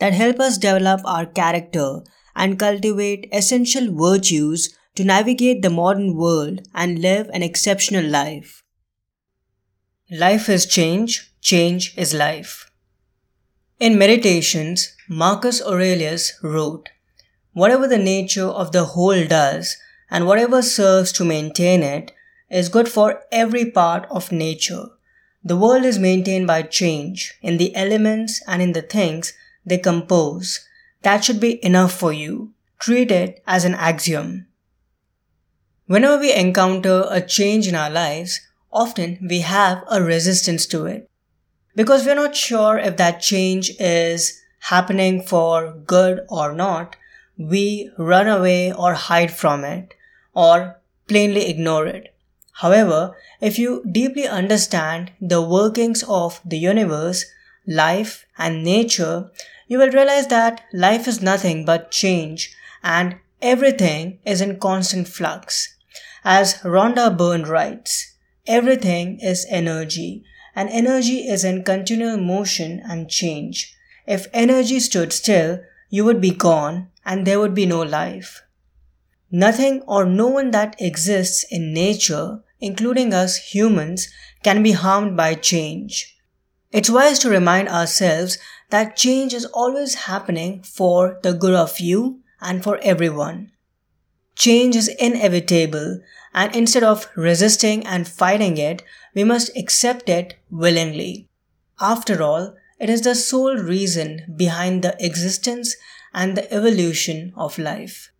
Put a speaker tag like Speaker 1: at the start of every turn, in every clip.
Speaker 1: that help us develop our character and cultivate essential virtues to navigate the modern world and live an exceptional life. Life is change, change is life. In Meditations, Marcus Aurelius wrote, Whatever the nature of the whole does, and whatever serves to maintain it, is good for every part of nature. The world is maintained by change in the elements and in the things they compose, that should be enough for you. Treat it as an axiom. Whenever we encounter a change in our lives, often we have a resistance to it. Because we're not sure if that change is happening for good or not, we run away or hide from it or plainly ignore it. However, if you deeply understand the workings of the universe, life, and nature, you will realize that life is nothing but change and everything is in constant flux. As Rhonda Byrne writes, everything is energy and energy is in continual motion and change. If energy stood still, you would be gone and there would be no life. Nothing or no one that exists in nature, including us humans, can be harmed by change. It's wise to remind ourselves that change is always happening for the good of you and for everyone. Change is inevitable, and instead of resisting and fighting it, we must accept it willingly. After all, it is the sole reason behind the existence and the evolution of life.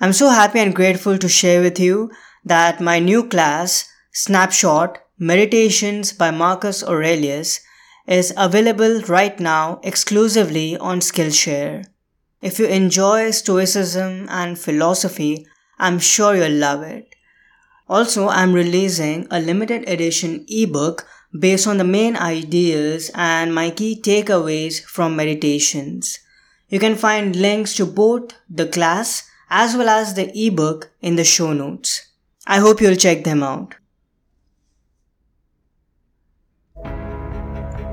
Speaker 1: I'm so happy and grateful to share with you that my new class, Snapshot, Meditations by Marcus Aurelius is available right now exclusively on Skillshare. If you enjoy Stoicism and philosophy, I'm sure you'll love it. Also, I'm releasing a limited edition ebook based on the main ideas and my key takeaways from meditations. You can find links to both the class as well as the ebook in the show notes. I hope you'll check them out.